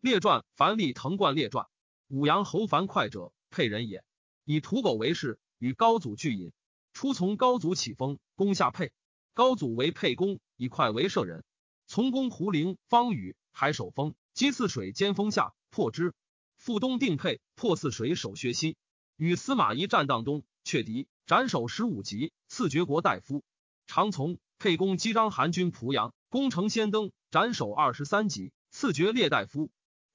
列传樊立藤冠列传。武阳侯樊哙者，沛人也，以屠狗为事，与高祖俱饮。初从高祖起封，攻下沛。高祖为沛公，以哙为舍人。从攻胡陵、方宇，还守封，击泗水兼封下，破之。复东定沛，破泗水，守薛西。与司马懿战荡东，却敌，斩首十五级，赐爵国大夫。常从沛公击章韩军濮阳，攻城先登，斩首二十三级，赐爵列大夫。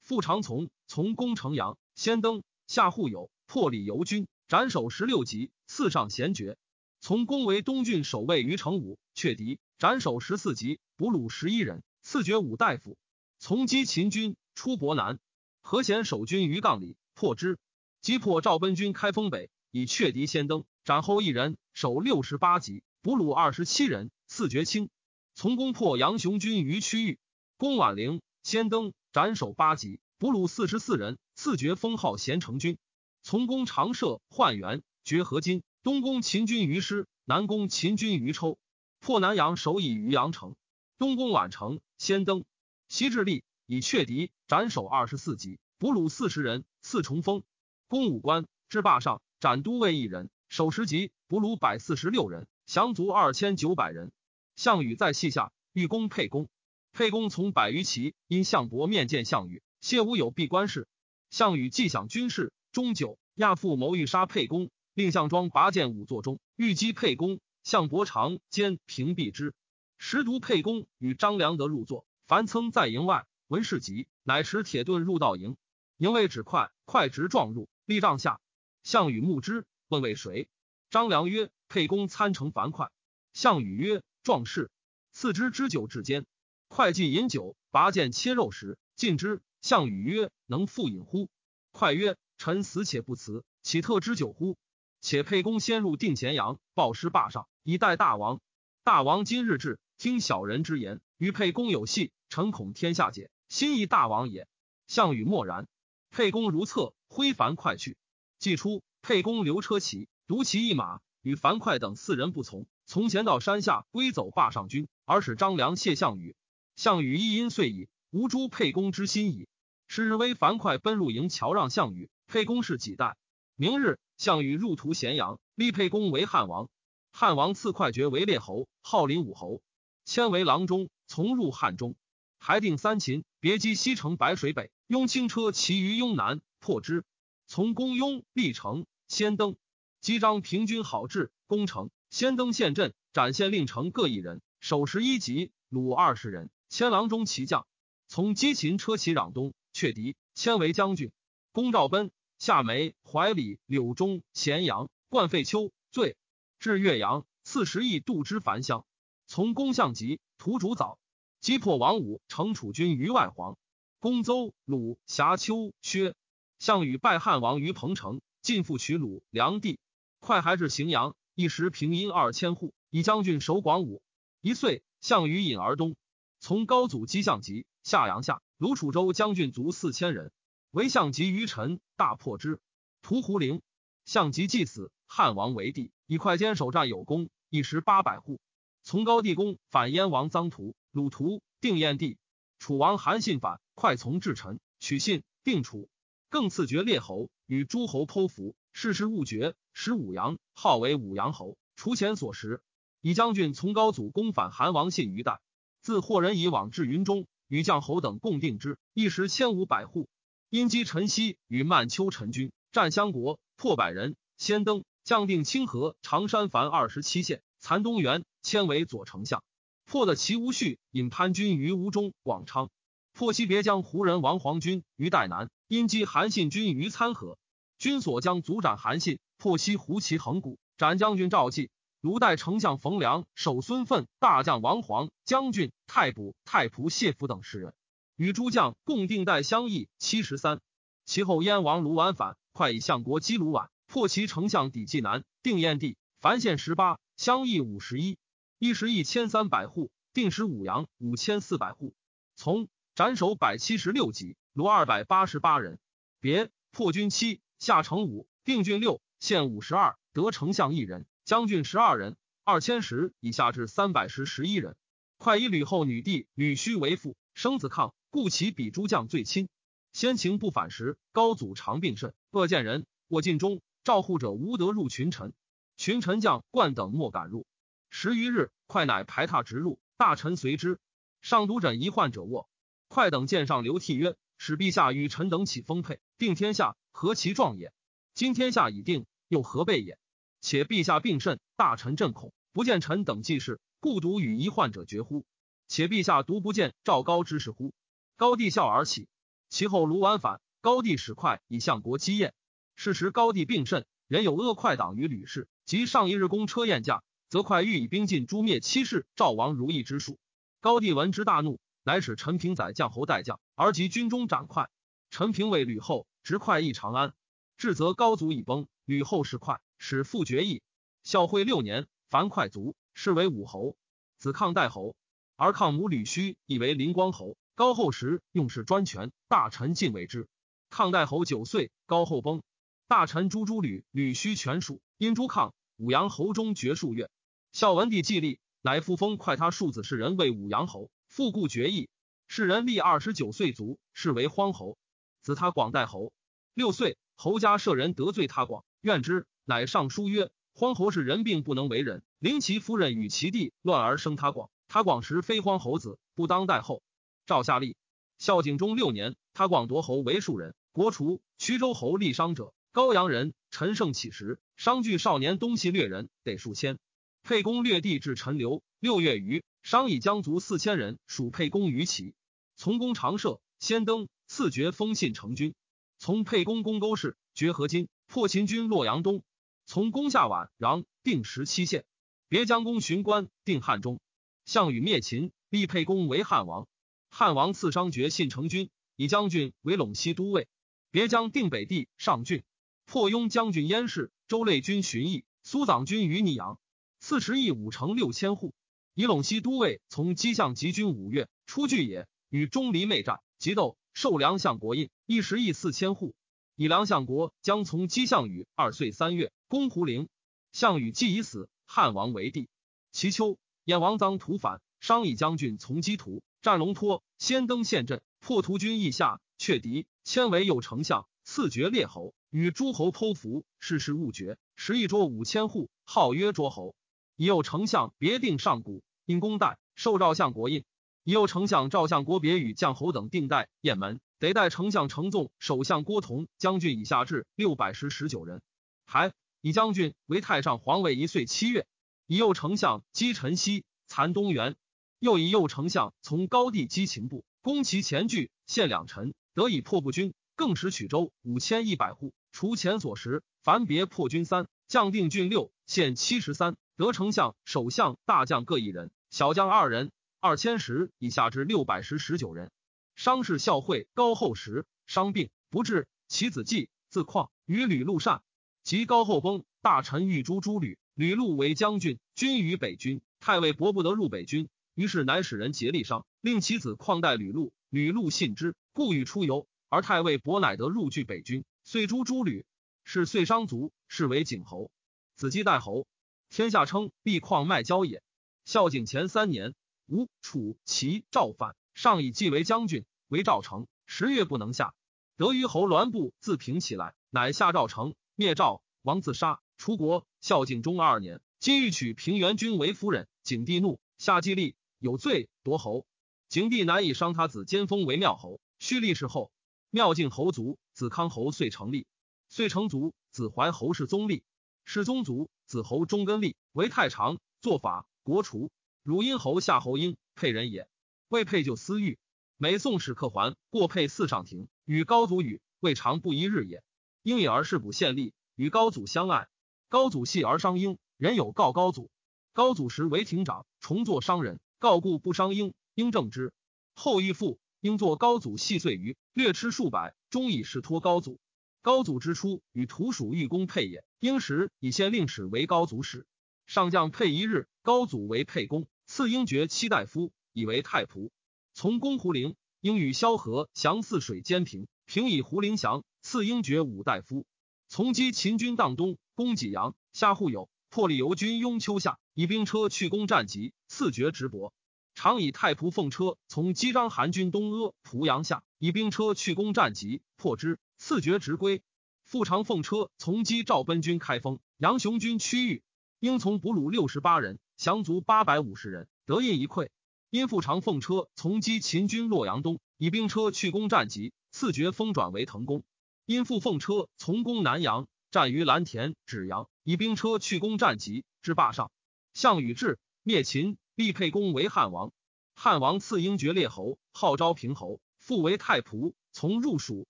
复常从从攻城阳，先登下户有破李游军，斩首十六级，赐上贤爵。从攻为东郡守卫于成武，却敌，斩首十四级，俘虏十一人，赐爵武大夫。从击秦军，出博南。何贤守军于杠里，破之，击破赵奔军开封北，以却敌先登，斩后一人，守六十八级，俘虏二十七人，赐爵卿。从攻破杨雄军于区域，攻宛陵，先登，斩首八级，俘虏四十四人，赐爵封号贤成军。从攻长社、换元，绝河津，东攻秦军于师，南攻秦军于抽，破南阳，守以于阳城，东攻宛城，先登，西至利。以却敌，斩首二十四级，俘虏四十人，赐重封。攻武关，至霸上，斩都尉一人，守十级，俘虏百四十六人，降卒二千九百人。项羽在戏下，欲攻沛公。沛公从百余骑，因项伯面见项羽，谢无有闭关事。项羽既想军事，终久，亚父谋欲杀沛公，令项庄拔剑五座中，欲击沛公。项伯长兼屏蔽之。时独沛公与张良得入座，樊噌在营外。闻事急，乃持铁盾入道营。营卫指快，快直撞入，立帐下。项羽目之，问为谁？张良曰：“沛公参乘樊哙。”项羽曰：“壮士。”赐之之酒至坚。会计饮酒，拔剑切肉食，尽之。项羽曰：“能复饮乎？”快曰：“臣死且不辞，岂特之酒乎？”且沛公先入定咸阳，报师霸上，以待大王。大王今日至，听小人之言，与沛公有隙，臣恐天下解。心意大王也。项羽默然。沛公如厕，挥樊哙去。既出，沛公留车骑，独骑一马，与樊哙等四人不从。从前到山下归走霸上军，而使张良谢项羽。项羽一因遂矣，无诛沛公之心矣。是日威樊哙奔入营，乔让项羽。沛公是几代？明日，项羽入屠咸阳，立沛公为汉王。汉王赐哙爵为列侯，号灵武侯，迁为郎中，从入汉中。还定三秦，别击西城白水北，拥轻车骑于雍南，破之。从攻雍，立城，先登。击张平军好志，攻城，先登陷阵，斩县令城各一人，守十一级，虏二十人，迁郎中骑将。从击秦车骑攘东，却敌，迁为将军。攻赵奔，夏梅、怀里、柳中、咸阳、灌废丘，罪。至岳阳，赐十亿度之樊乡。从攻项籍，屠主早。击破王武，乘楚军于外黄，攻邹、鲁、峡丘、薛。项羽败汉王于彭城，进复取鲁、梁地。快还至荥阳，一时平阴二千户，以将军守广武。一岁，项羽引而东，从高祖击项籍，夏阳下，鲁楚州将军卒四千人，为项籍于臣，大破之。屠胡陵，项籍既死，汉王为帝，以快坚守战有功，一时八百户。从高帝公反燕王臧荼。鲁屠定燕地，楚王韩信反，快从至臣，取信，定楚，更赐爵列侯，与诸侯剖符，世事勿绝，使武阳，号为武阳侯。除前所食，以将军从高祖攻反韩王信于代，自获人以往至云中，与将侯等共定之，一时千五百户。因击陈豨与曼丘陈军，战相国，破百人，先登，将定清河、常山凡二十七县，残东原，迁为左丞相。破的齐无绪引潘军于吴中、广昌，破西别将胡人王黄军于代南，因击韩信军于参河，军所将卒斩韩信，破西胡骑横谷，斩将军赵济，卢代丞相冯良，守孙奋，大将王黄，将军太卜、太仆谢府等十人，与诸将共定代相议七十三。其后燕王卢绾反，快以相国击卢绾，破其丞相抵济南，定燕地，樊县十八，相议五十一。一时一千三百户，定时五阳五千四百户，从斩首百七十六级，卢二百八十八人。别破军七，下城五，定郡六，县五十二，得丞相一人，将军十二人，二千石以下至三百石十一人。快以吕后女弟吕须为妇，生子抗，故其比诸将最亲。先秦不反时，高祖常病甚，恶见人。我尽忠，召护者无得入群臣，群臣将冠等莫敢入。十余日，快乃排闼直入，大臣随之。上都诊一患者卧，快等见上流涕曰：“使陛下与臣等起丰沛，定天下，何其壮也！今天下已定，又何备也？且陛下病甚，大臣震恐，不见臣等济事，故独与一患者绝乎？且陛下独不见赵高之事乎？”高帝笑而起。其后卢绾反，高帝使快以相国击燕。是时高帝病甚，人有恶快党于吕氏，及上一日公车宴驾，则快欲以兵进诛灭七世赵王如意之术。高帝闻之大怒，乃使陈平宰将侯代将，而及军中斩快。陈平为吕后，执快诣长安。至则高祖已崩，吕后是快，使复决议。孝惠六年，樊哙卒，是为武侯。子抗代侯，而抗母吕须以为灵光侯。高后时用事专权，大臣尽为之。抗代侯九岁，高后崩，大臣诛诸吕，吕须全属。因诸抗，武阳侯中绝数月。孝文帝既立，乃复封快他庶子士人为武阳侯，复故爵义。士人立二十九岁卒，是为荒侯。子他广代侯，六岁，侯家舍人得罪他广，愿之，乃上书曰：荒侯是人病不能为人，临其夫人与其弟乱而生他广。他广时非荒侯子，不当代后。赵夏立孝景中六年，他广夺侯为庶人。国除徐州侯立商者，高阳人陈胜起时，商惧少年东西掠人，得数千。沛公掠地至陈留，六月余，商以将卒四千人属沛公于齐。从公长射，先登赐爵封信成军。从沛公攻勾氏，爵河津，破秦军洛阳东。从攻下宛壤，定十七县。别将公巡关，定汉中。项羽灭秦，立沛公为汉王。汉王赐商爵信成军，以将军为陇西都尉。别将定北地上郡，破雍将军燕氏，周累军巡邑，苏党军于逆阳，赐食邑五城六千户。以陇西都尉从击相集军五月出巨野，与钟离昧战，即斗，受梁相国印，一十邑四千户。以梁相国将从击项羽二岁三月攻胡陵，项羽既已死，汉王为帝。其秋，燕王臧屠反，商以将军从击屠。战龙托，先登陷阵，破屠军邑下，却敌，迁为右丞相，赐爵列侯，与诸侯剖符，世事勿绝。食一桌五千户，号曰桌侯。以右丞相别定上古，因公代，受赵相国印。以右丞相赵相国别与将侯等定代雁门，得代丞相程纵、首相郭同将军以下至六百十十九人。还以将军为太上皇位一岁七月。以右丞相击陈豨，残东原。又以右丞相从高帝击秦部，攻其前据，陷两臣，得以破不军。更使曲州五千一百户，除前所食，凡别破军三，将定郡六，县七十三，得丞相、首相、大将各一人，小将二人，二千石以下至六百石十九人。商氏孝惠高后时，伤病不治，其子季自况与吕禄善，及高后崩，大臣欲诛诸吕，吕禄为将军，军于北军，太尉伯不得入北军。于是乃使人竭力商，令其子旷代吕禄。吕禄信之，故欲出游。而太尉伯乃得入据北军，遂诛诸吕。是遂商族，是为景侯。子季代侯，天下称必旷卖交也。孝景前三年，吴、楚、齐、赵反，上以继为将军，为赵城。十月不能下，得于侯栾布自平起来，乃下赵城，灭赵。王自杀，出国。孝景中二年，今欲娶平原君为夫人，景帝怒，下季立。有罪夺侯，景帝难以伤他子兼封为妙侯。续立世后，妙晋侯卒，子康侯遂成立。遂成卒，子怀侯氏宗立。世宗卒，子侯中根立为太常。做法国除。汝阴侯夏侯婴沛人也，未沛就私欲。每宋使客还，过沛四上庭，与高祖语，未尝不一日也。因以而世补献立，与高祖相爱。高祖系而伤婴，人有告高祖。高祖时为亭长，重作商人。告故不伤婴，婴正之。后欲父，应作高祖细碎于略吃数百，终以事托高祖。高祖之初，与土属玉公沛也。婴时以先令史为高祖使。上将沛一日，高祖为沛公，赐英爵七大夫，以为太仆。从公胡陵，应与萧何降泗水兼平，平以胡陵降，赐英爵五大夫。从击秦军荡东，攻济阳，下户有。破例由军雍丘下，以兵车去攻战急，赐爵直伯。常以太仆奉车从击章韩军东阿濮阳下，以兵车去攻战急，破之，赐爵直归。复常奉车从击赵奔军开封，杨雄军区域，应从俘虏六十八人，降卒八百五十人，得印一溃。因复常奉车从击秦军洛阳东，以兵车去攻战急，赐爵封转为腾公。因复奉车从攻南阳，战于蓝田、芷阳，以兵车去攻战急，至霸上。项羽至，灭秦，立沛公为汉王。汉王赐英爵列侯，号昭平侯，复为太仆，从入蜀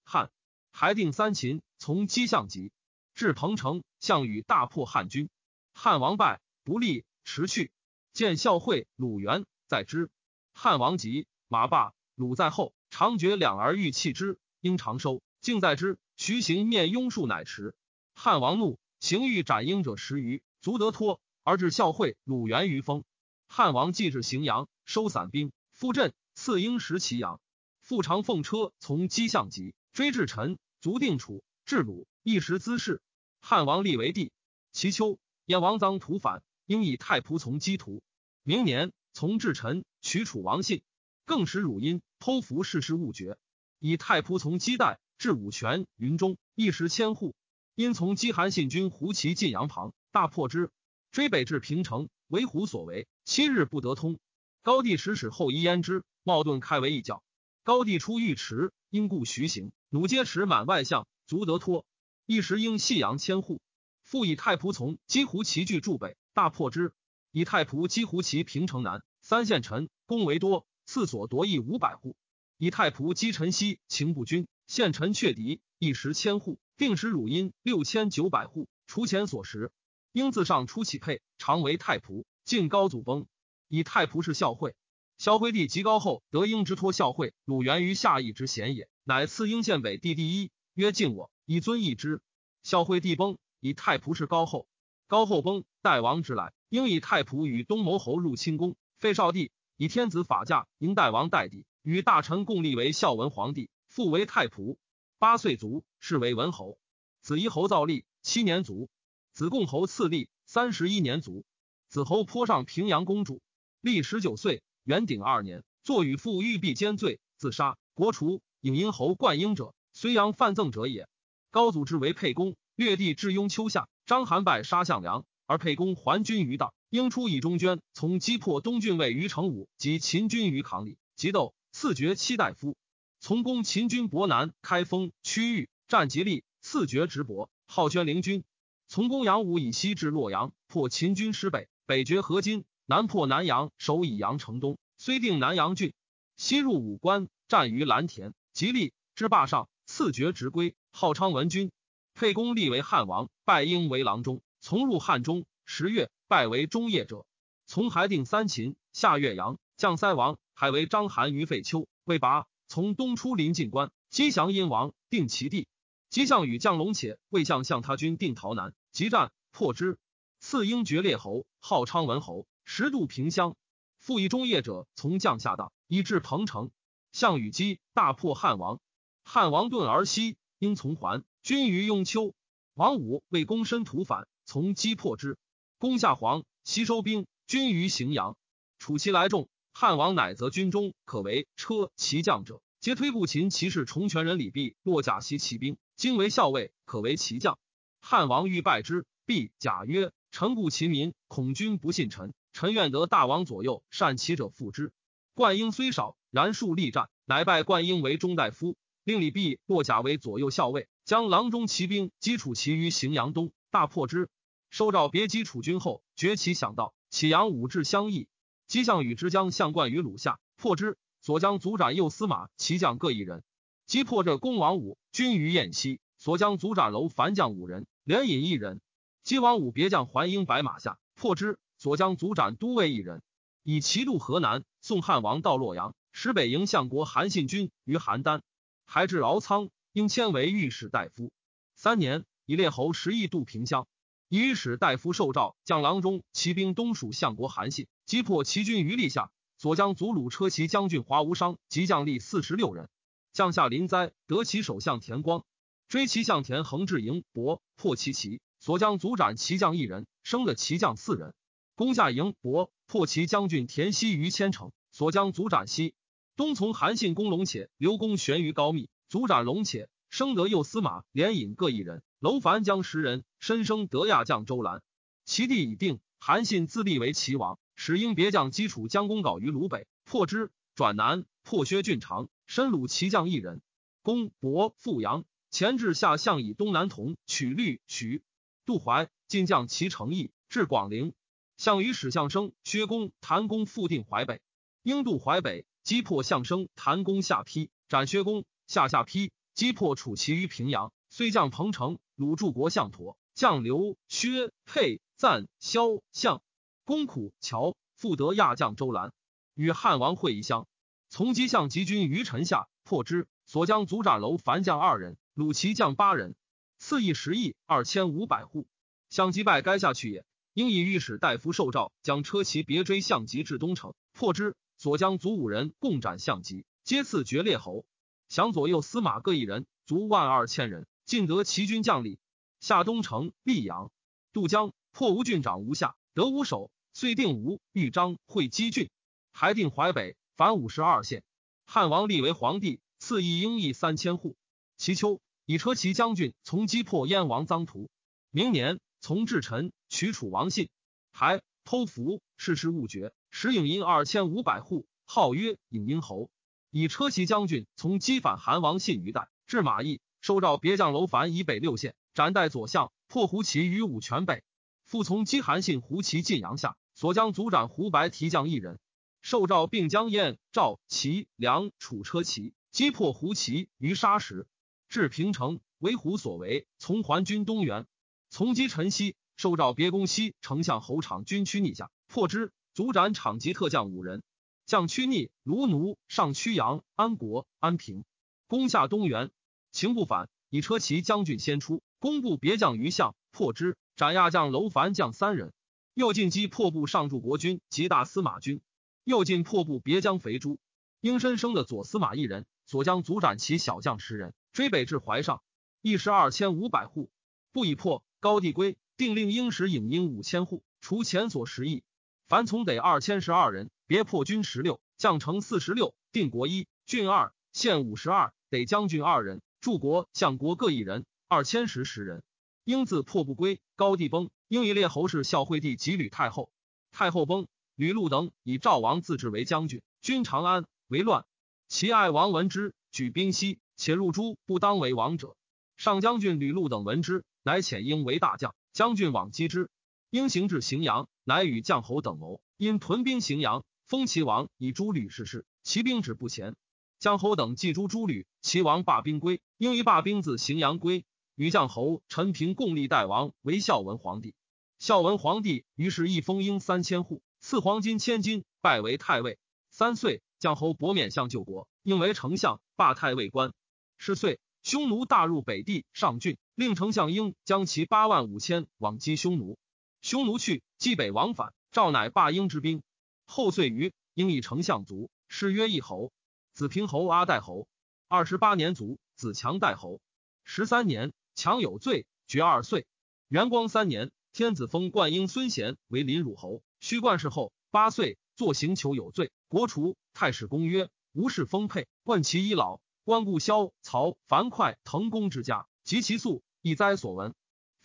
汉。还定三秦，从击项籍，至彭城，项羽大破汉军。汉王败，不利，驰去。见孝惠、鲁元在之。汉王急，马罢，鲁在后，长绝两儿欲弃之，应长收，竟在之。徐行面拥树，乃迟。汉王怒，行欲斩鹰者十余，足得脱，而至孝惠、鲁元于封。汉王既至荥阳，收散兵，复镇，赐鹰食其阳。复常奉车从击项籍，追至陈，卒定楚，至鲁，一时滋事。汉王立为帝。其秋，燕王臧屠反，应以太仆从击徒。明年，从至臣，取楚王信，更使汝阴剖服世事勿绝，以太仆从击代。至武泉、云中，一时千户。因从击韩信军胡骑晋阳旁，大破之，追北至平城，为虎所为，七日不得通。高帝使使后一焉之，冒盾开为一角。高帝出御池，因故徐行，弩皆持满外相，足得脱。一时应信阳千户，复以太仆从击胡骑拒驻北，大破之。以太仆击胡骑平城南，三县臣，攻为多，次所夺邑五百户。以太仆击陈西，秦不均。县臣却敌，一时千户，定时汝阴六千九百户，除前所食。英自上出起配，常为太仆。晋高祖崩，以太仆是孝惠。孝惠帝及高后，得英之托孝惠，鲁源于下邑之贤也，乃赐英县北地第一，曰敬我，以尊义之。孝惠帝崩，以太仆是高后。高后崩，代王之来，应以太仆与东牟侯入清宫，废少帝，以天子法驾，迎代王代帝，与大臣共立为孝文皇帝。父为太仆，八岁卒，是为文侯。子夷侯造立，七年卒。子贡侯赐立，三十一年卒。子侯颇上平阳公主，立十九岁，元鼎二年，坐与父玉璧奸罪，自杀。国除。颍阴侯冠英者，睢阳范赠者也。高祖之为沛公，略地至雍丘下。章邯败杀项梁，而沛公还军于道。应出以中捐，从击破东郡尉于成武及秦军于扛里，即斗，赐爵七大夫。从攻秦军博南、开封区域，战吉利，赐爵直伯，号宣灵君。从攻杨武以西至洛阳，破秦军师北，北绝河津，南破南阳，守以阳城东，虽定南阳郡，西入武关，战于蓝田，吉利之霸上，赐爵直归，号昌文君。沛公立为汉王，拜英为郎中，从入汉中。十月，拜为中业者。从还定三秦，下岳阳，降塞王，还为章邯于废丘，未拔。从东出临晋关，击降殷王，定其地。击项羽将龙且，魏相向他军定洮南，急战破之。赐英爵列侯，号昌文侯，十度平乡。复以中业者从将下党，以至彭城。项羽击大破汉王，汉王遁而西，应从还，军于雍丘。王武为公申屠反，从击破之，攻下黄，西收兵，军于荥阳。楚其来众。汉王乃择军中可为车骑将者，皆推故秦骑士重权人李弼落甲袭骑兵，今为校尉，可为骑将。汉王欲拜之，必假曰：“臣故秦民，恐君不信臣。臣愿得大王左右，善骑者复之。”冠英虽少，然数力战，乃拜冠英为中大夫，令李弼落甲为左右校尉，将郎中骑兵击楚骑于荥阳东，大破之。收诏别击楚军后，崛起想到，启阳武至相邑。姬项羽之将相冠于鲁下，破之。所将卒斩右司马骑将各一人。击破这公王武军于燕西，所将卒斩楼樊将五人，连引一人。击王武别将桓英白马下，破之。所将卒斩都尉一人，以骑渡河南。宋汉王到洛阳，使北营相国韩信军于邯郸，还至敖仓，应迁为御史大夫。三年，以列侯十亿度平乡。以御史大夫受诏，将郎中骑兵东属相国韩信。击破齐军于立下，所将卒鲁车骑将军华无伤及将吏四十六人。将下临灾，得其首相田光，追其相田横至营伯，破其骑，所将卒斩骑将一人，生了骑将四人。攻下营伯，破其将军田西于千城，所将卒斩西。东从韩信攻龙且，刘公悬于高密，卒斩龙且。生得右司马连引各一人，楼烦将十人，申生得亚将周兰。其地已定，韩信自立为齐王，使英别将基础将攻稿于鲁北，破之，转南，破薛郡长，申虏齐将一人。公伯富阳，前至下相以东南同取律许杜怀，进将齐成邑，至广陵。项羽使相生、薛公、谭公复定淮北，应渡淮北。击破相生、谭公下邳，斩薛公，下下邳，击破楚齐于平阳。虽将彭城，鲁柱国相陀，将刘、薛、沛、赞、萧、相公苦乔，复得亚将周兰，与汉王会一乡。从击相集军于陈下，破之，所将卒斩楼樊将二人，鲁齐将八人，赐邑十亿二千五百户。相击败该下去也，应以御史大夫受诏，将车骑别追相集至东城，破之。所将卒五人，共斩相籍，皆赐爵列侯。降左右司马各一人，卒万二千人。尽得齐军将领。下东城，溧阳、渡江，破吴郡长吴下，得吴守，遂定吴、豫章、会稽郡，还定淮北，凡五十二县。汉王立为皇帝，赐邑英邑三千户。其秋，以车骑将军从击破燕王臧荼。明年，从至臣取楚王信，还偷符，世事勿绝。使颍阴二千五百户，号曰颍阴侯。以车骑将军从击反韩王信于代，至马邑，收诏别将楼烦以北六县，斩代左相，破胡骑于武泉北。复从击韩信胡骑晋阳下，所将卒斩胡白提将一人。受诏并将燕、赵、齐、梁、楚车骑击破胡骑于沙石，至平城，为胡所为，从还军东原。从击陈豨，受诏别攻西丞相侯场军区逆下，破之。卒斩场及特将五人，将屈逆、卢奴、上曲阳、安国、安平，攻下东原，秦不反，以车骑将军先出，攻部别将于相，破之，斩亚将楼烦将三人。又进击破部上柱国军及大司马军，又进破部别将肥猪、应申生的左司马一人，左将卒斩其小将十人，追北至淮上，一时二千五百户，不以破。高帝归，定令应使颍阴五千户，除前所十亿。凡从得二千十二人，别破军十六，将城四十六，定国一，郡二，县五十二，得将军二人，柱国、相国各一人，二千十十人。英自破不归，高帝崩，英以列侯氏孝惠帝及吕太后。太后崩，吕禄等以赵王自治为将军，军长安为乱。其爱王闻之，举兵西，且入诸不当为王者。上将军吕禄等闻之，乃遣英为大将，将军往击之。应行至荥阳。乃与将侯等谋，因屯兵荥阳，封齐王以诸吕氏事，其兵止不前。将侯等祭诛诸吕，齐王罢兵归，应一罢兵自荥阳归，与将侯陈平共立代王为孝文皇帝。孝文皇帝于是一封应三千户，赐黄金千金，拜为太尉。三岁，将侯伯免相救国，应为丞相，罢太尉官。十岁，匈奴大入北地上郡，令丞相应将其八万五千往击匈奴。匈奴去，冀北往返，赵乃霸英之兵。后遂于，应以丞相卒，谥曰义侯。子平侯阿代侯，二十八年卒。子强代侯，十三年，强有罪，爵二岁。元光三年，天子封冠英孙贤为临汝侯。虚冠氏后，八岁，作刑求有罪，国除。太史公曰：无事丰沛，问其一老。关顾萧曹樊哙滕公之家，及其粟，一哉所闻。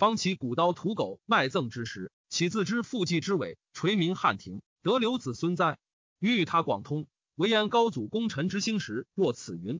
方其古刀屠狗卖赠之时，岂自知父继之伟，垂名汉庭，得留子孙哉？欲与他广通，唯言高祖功臣之兴时，若此云。